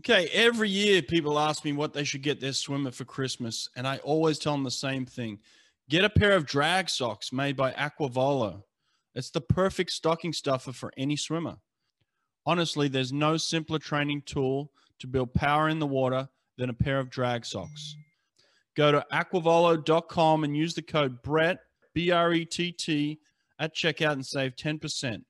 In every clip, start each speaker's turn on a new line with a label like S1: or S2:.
S1: Okay, every year people ask me what they should get their swimmer for Christmas, and I always tell them the same thing. Get a pair of drag socks made by Aquavolo. It's the perfect stocking stuffer for any swimmer. Honestly, there's no simpler training tool to build power in the water than a pair of drag socks. Go to aquavolo.com and use the code BRETT, B R E T T, at checkout and save 10%.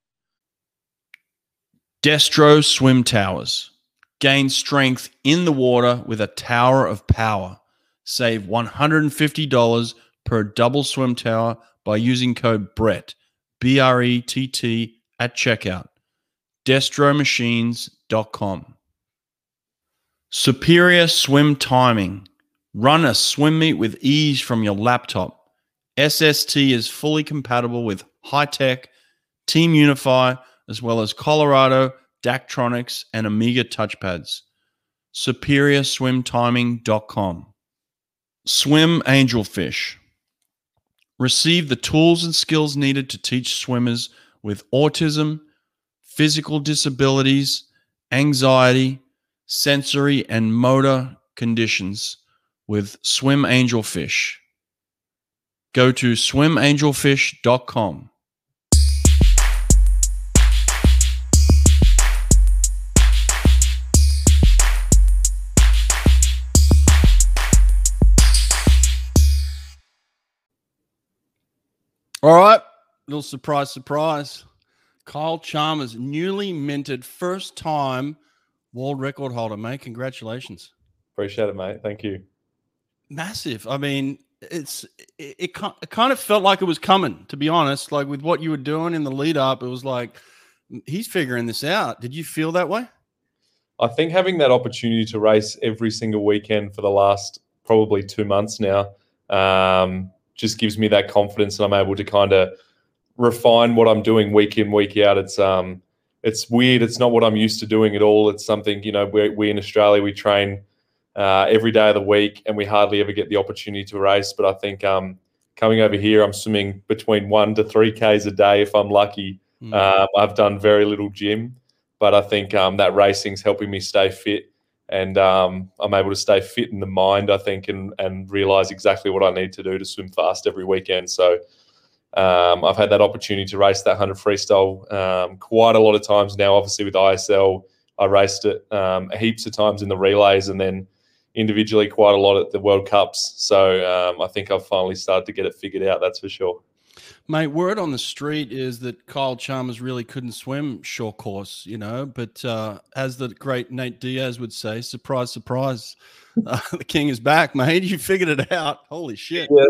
S1: Destro Swim Towers. Gain strength in the water with a tower of power. Save $150 per double swim tower by using code BRETT, B R E T T, at checkout. DestroMachines.com. Superior swim timing. Run a swim meet with ease from your laptop. SST is fully compatible with Hy-Tek, Team Unify, as well as Colorado, Daktronics, and Omega touchpads. SuperiorSwimTiming.com. Swim Angelfish. Receive the tools and skills needed to teach swimmers with autism, physical disabilities, anxiety, sensory, and motor conditions with Swim Angelfish. Go to swimangelfish.com. All right, little surprise, surprise. Kyle Chalmers, newly minted, first time world record holder, mate. Congratulations.
S2: Appreciate it, mate. Thank you.
S1: Massive. I mean, it's it, it, it kind of felt like it was coming, to be honest. Like with what you were doing in the lead up, it was like he's figuring this out. Did you feel that way?
S2: I think having that opportunity to race every single weekend for the last probably two months now um, just gives me that confidence, and I'm able to kind of refine what I'm doing week in, week out. It's um, it's weird. It's not what I'm used to doing at all. It's something you know. We, we in Australia we train uh, every day of the week, and we hardly ever get the opportunity to race. But I think um, coming over here, I'm swimming between one to three k's a day if I'm lucky. Mm. Um, I've done very little gym, but I think um, that racing's helping me stay fit, and um, I'm able to stay fit in the mind. I think, and and realize exactly what I need to do to swim fast every weekend. So. Um, I've had that opportunity to race that 100 freestyle um, quite a lot of times now. Obviously, with ISL, I raced it um, heaps of times in the relays, and then individually quite a lot at the World Cups. So um, I think I've finally started to get it figured out. That's for sure.
S1: Mate, word on the street is that Kyle Chalmers really couldn't swim short course, you know. But uh, as the great Nate Diaz would say, surprise, surprise, uh, the king is back, mate. You figured it out. Holy shit.
S2: Yeah.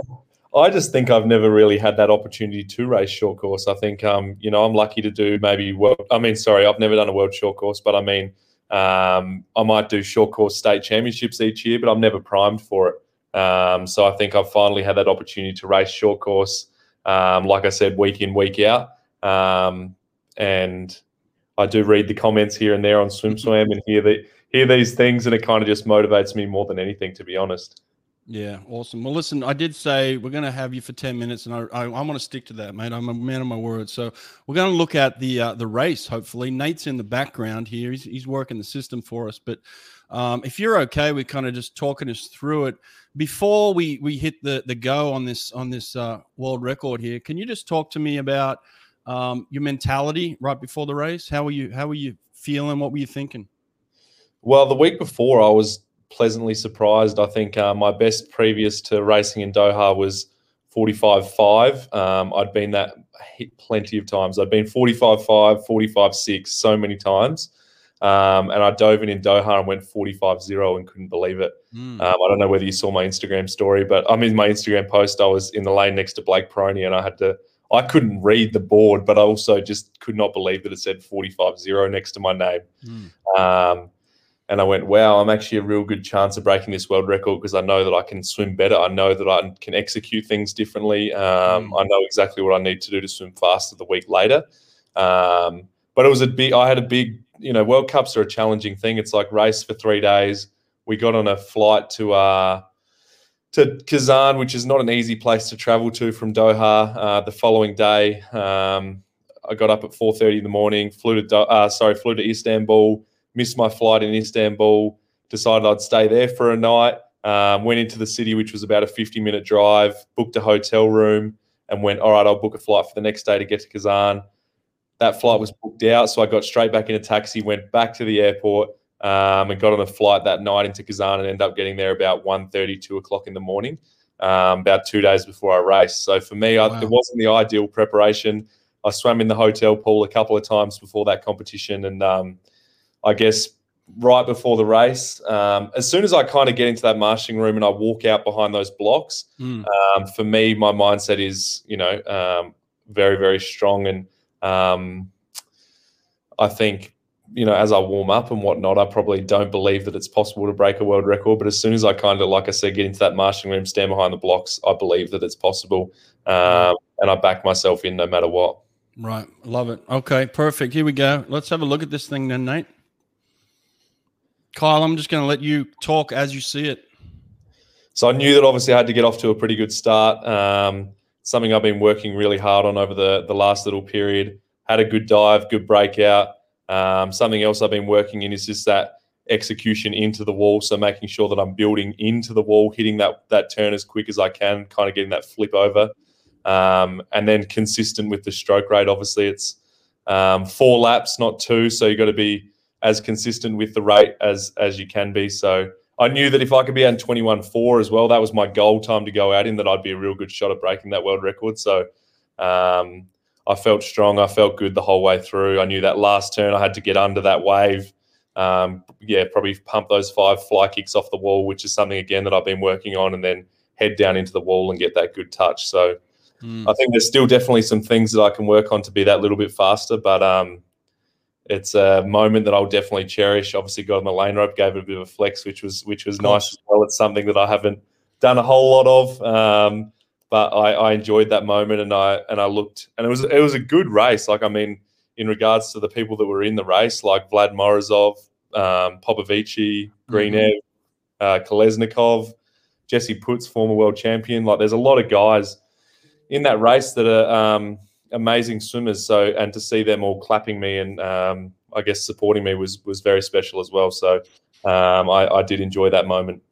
S2: I just think I've never really had that opportunity to race short course. I think, um, you know, I'm lucky to do maybe world. I mean, sorry, I've never done a world short course, but I mean, um, I might do short course state championships each year, but I'm never primed for it. Um, so I think I've finally had that opportunity to race short course, um, like I said, week in, week out. Um, and I do read the comments here and there on Swim Swam and hear the hear these things, and it kind of just motivates me more than anything, to be honest.
S1: Yeah, awesome. Well, listen, I did say we're going to have you for ten minutes, and I I, I want to stick to that, mate. I'm a man of my word. So we're going to look at the uh, the race. Hopefully, Nate's in the background here. He's he's working the system for us. But um, if you're okay, we're kind of just talking us through it before we we hit the the go on this on this uh, world record here. Can you just talk to me about um, your mentality right before the race? How were you How were you feeling? What were you thinking?
S2: Well, the week before, I was pleasantly surprised. I think uh, my best previous to racing in Doha was 45.5. Um, I'd been that hit plenty of times. I'd been 45.5, 45.6 so many times. Um, and I dove in in Doha and went 45 0 and couldn't believe it. Mm. Um, I don't know whether you saw my Instagram story, but I mean, my Instagram post, I was in the lane next to Blake Pieroni and I had to, I couldn't read the board, but I also just could not believe that it said 45 0 next to my name. Mm. Um, and I went, wow, I'm actually a real good chance of breaking this world record because I know that I can swim better. I know that I can execute things differently. Um, mm. I know exactly what I need to do to swim faster the week later. Um, but it was a big, I had a big, you know, World Cups are a challenging thing. It's like race for three days. We got on a flight to, uh, to Kazan, which is not an easy place to travel to from Doha. Uh, the following day, um, I got up at 4:30 in the morning, flew to uh, sorry, flew to Istanbul, missed my flight in Istanbul, decided I'd stay there for a night. Um, went into the city, which was about a 50 minute drive, booked a hotel room, and went, all right, I'll book a flight for the next day to get to Kazan. That flight was booked out, so I got straight back in a taxi, went back to the airport, um, and got on a flight that night into Kazan and ended up getting there about 1.30, 2 o'clock in the morning, um, about two days before I raced. So for me, wow. I, it wasn't the ideal preparation. I swam in the hotel pool a couple of times before that competition, and um, I guess right before the race, um, as soon as I kind of get into that marshalling room and I walk out behind those blocks, mm. um, for me, my mindset is, you know, um, very, very strong. And um, I think, you know, as I warm up and whatnot, I probably don't believe that it's possible to break a world record. But as soon as I kind of, like I said, get into that marshalling room, stand behind the blocks, I believe that it's possible. Mm. and I back myself in no matter what.
S1: Right. Love it. Okay. Perfect. Here we go. Let's have a look at this thing then, Nate. Kyle, I'm just going to let you talk as you see it.
S2: So I knew that obviously I had to get off to a pretty good start. Um, something I've been working really hard on over the, the last little period. Had a good dive, good breakout. Um, something else I've been working in is just that execution into the wall. So making sure that I'm building into the wall, hitting that that turn as quick as I can, kind of getting that flip over, um, and then consistent with the stroke rate. Obviously, it's um, four laps, not two. So you've got to be as consistent with the rate as as you can be. So I knew that if I could be on 21.4 as well, that was my goal time to go out in, that I'd be a real good shot at breaking that world record. So um, I felt strong. I felt good the whole way through. I knew that last turn I had to get under that wave. Um, yeah, probably pump those five fly kicks off the wall, which is something again that I've been working on, and then head down into the wall and get that good touch. So mm. I think there's still definitely some things that I can work on to be that little bit faster, but um, it's a moment that I'll definitely cherish. Obviously, got on the lane rope, gave it a bit of a flex, which was which was nice as well. It's something that I haven't done a whole lot of, um, but I, I, enjoyed that moment, and I and I looked, and it was it was a good race. Like I mean, in regards to the people that were in the race, like Vlad Morozov, um, Popovici, Grinev, mm-hmm. uh, Kolesnikov, Jesse Puts, former world champion. Like there's a lot of guys in that race that are. Um, amazing swimmers. So and to see them all clapping me and um, I guess supporting me was was very special as well. So um, I, I did enjoy that moment.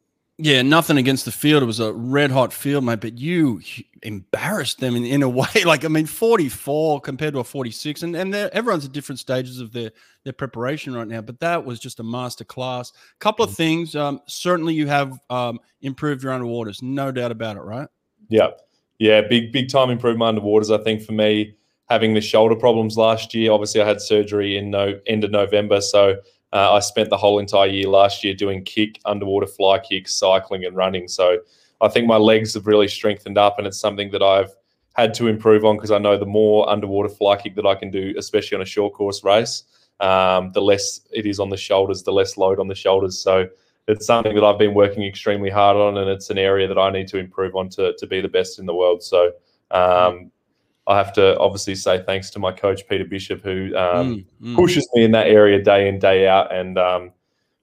S1: Yeah, nothing against the field. It was a red hot field, mate. But you embarrassed them in, in a way. Like, I mean, 44 compared to a 46. And, and everyone's at different stages of their, their preparation right now. But that was just a master class. Couple of mm. things. Um, certainly, you have um, improved your underwaters. No doubt about it, right?
S2: Yeah. Yeah, big big time improvement underwaters. I think for me, having the shoulder problems last year. Obviously, I had surgery in no end of November, so uh, I spent the whole entire year last year doing kick, underwater fly kicks, cycling, and running. So I think my legs have really strengthened up, and it's something that I've had to improve on because I know the more underwater fly kick that I can do, especially on a short course race, um, the less it is on the shoulders, the less load on the shoulders. So it's something that I've been working extremely hard on, and it's an area that I need to improve on to, to be the best in the world. So um, I have to obviously say thanks to my coach Peter Bishop, who um, mm, mm. pushes me in that area day in day out, and um,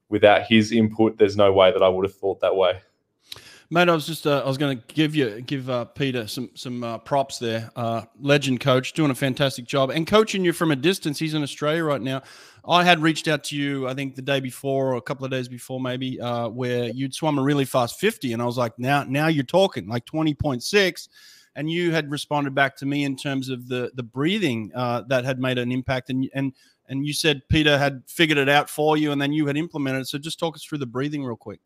S2: without his input, there's no way that I would have thought that way.
S1: Mate, I was just uh, I was going to give you give uh, Peter some some uh, props there. Uh, legend coach, doing a fantastic job and coaching you from a distance. He's in Australia right now. I had reached out to you, I think the day before or a couple of days before, maybe, uh, where you'd swum a really fast fifty, and I was like, now now you're talking like twenty point six. And you had responded back to me in terms of the the breathing uh, that had made an impact, and and and you said Peter had figured it out for you, and then you had implemented it. So just talk us through the breathing real quick.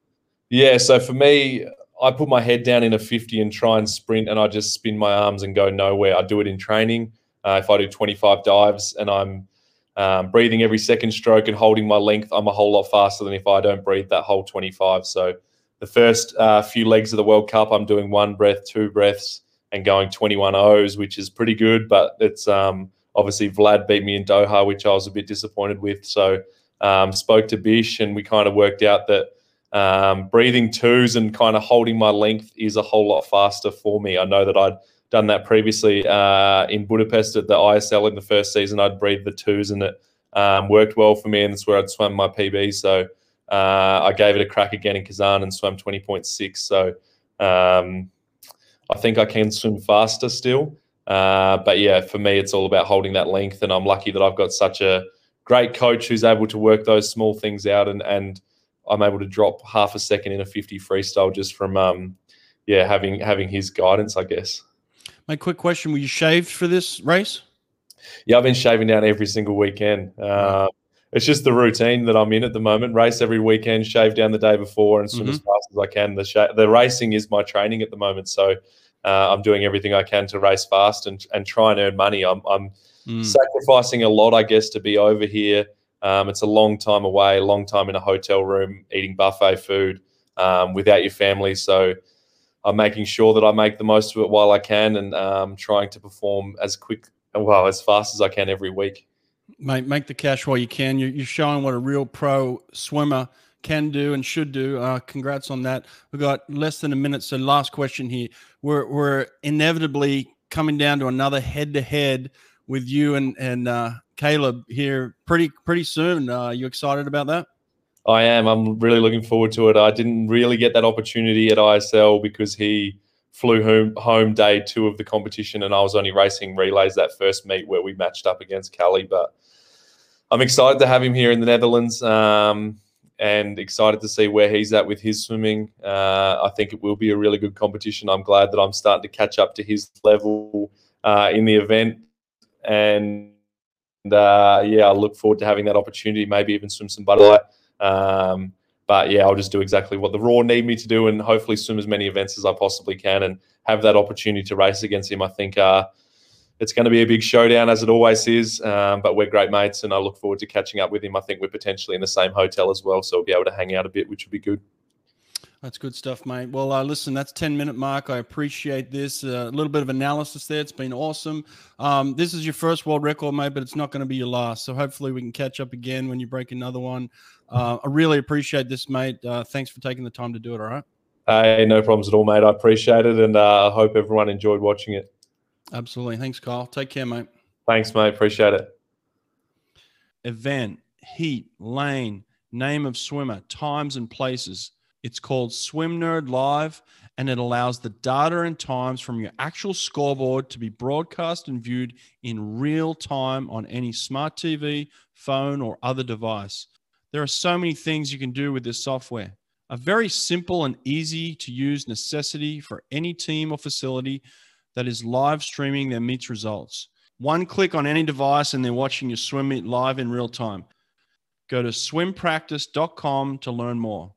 S2: Yeah, so for me, I put my head down in a 50 and try and sprint, and I just spin my arms and go nowhere. I do it in training. Uh, if I do 25 dives and I'm um, breathing every second stroke and holding my length, I'm a whole lot faster than if I don't breathe that whole 25. So the first uh, few legs of the World Cup, I'm doing one breath, two breaths, and going 21 O's, which is pretty good. But it's um, obviously Vlad beat me in Doha, which I was a bit disappointed with. So um, spoke to Bish, and we kind of worked out that um, breathing twos and kind of holding my length is a whole lot faster for me. I know that I'd done that previously uh, in Budapest at the ISL in the first season. I'd breathe the twos and it um, worked well for me, and that's where I'd swam my PB. So uh, I gave it a crack again in Kazan and swam 20.6. So um, I think I can swim faster still. Uh, but yeah, for me, it's all about holding that length, and I'm lucky that I've got such a great coach who's able to work those small things out, and and I'm able to drop half a second in a 50 freestyle just from um, yeah having having his guidance, I guess.
S1: My quick question: Were you shaved for this race?
S2: Yeah, I've been shaving down every single weekend. Uh, it's just the routine that I'm in at the moment. Race every weekend, shave down the day before, and swim mm-hmm. as fast as I can. The sh- the racing is my training at the moment, so uh, I'm doing everything I can to race fast and and try and earn money. I'm I'm mm. sacrificing a lot, I guess, to be over here. Um, it's a long time away, a long time in a hotel room eating buffet food um, without your family. So I'm making sure that I make the most of it while I can, and um, trying to perform as quick, well, as fast as I can every week.
S1: Mate, make the cash while you can. You're, you're showing what a real pro swimmer can do and should do. Uh, congrats on that. We've got less than a minute. So, last question here. We're, we're inevitably coming down to another head to head with you and, and uh, Caleb here pretty pretty soon. Uh, you excited about that?
S2: I am. I'm really looking forward to it. I didn't really get that opportunity at ISL because he flew home, home day two of the competition, and I was only racing relays that first meet where we matched up against Cali. But I'm excited to have him here in the Netherlands. Um, and excited to see where he's at with his swimming. Uh, I think it will be a really good competition. I'm glad that I'm starting to catch up to his level uh, in the event, and uh, yeah, I look forward to having that opportunity. Maybe even swim some butterfly. Um, but yeah, I'll just do exactly what the Roar need me to do, and hopefully swim as many events as I possibly can, and have that opportunity to race against him. I think uh, it's going to be a big showdown as it always is. Um, but we're great mates, and I look forward to catching up with him. I think we're potentially in the same hotel as well, so we'll be able to hang out a bit, which would be good.
S1: That's good stuff, mate. Well, uh, listen, that's 10 minute mark. I appreciate this. Uh, a little bit of analysis there. It's been awesome. Um, this is your first world record, mate, but it's not going to be your last. So hopefully we can catch up again when you break another one. Uh, I really appreciate this, mate. Uh, thanks for taking the time to do it. All right.
S2: Hey, no problems at all, mate. I appreciate it. And uh, I hope everyone enjoyed watching it.
S1: Absolutely. Thanks, Kyle. Take care, mate.
S2: Thanks, mate. Appreciate it.
S1: Event, heat, lane, name of swimmer, times and places it's called Swim Nerd Live, and it allows the data and times from your actual scoreboard to be broadcast and viewed in real time on any smart TV, phone, or other device. There are so many things you can do with this software. A very simple and easy to use necessity for any team or facility that is live streaming their meets results. One click on any device and they're watching your swim meet live in real time. Go to swimpractice.com to learn more.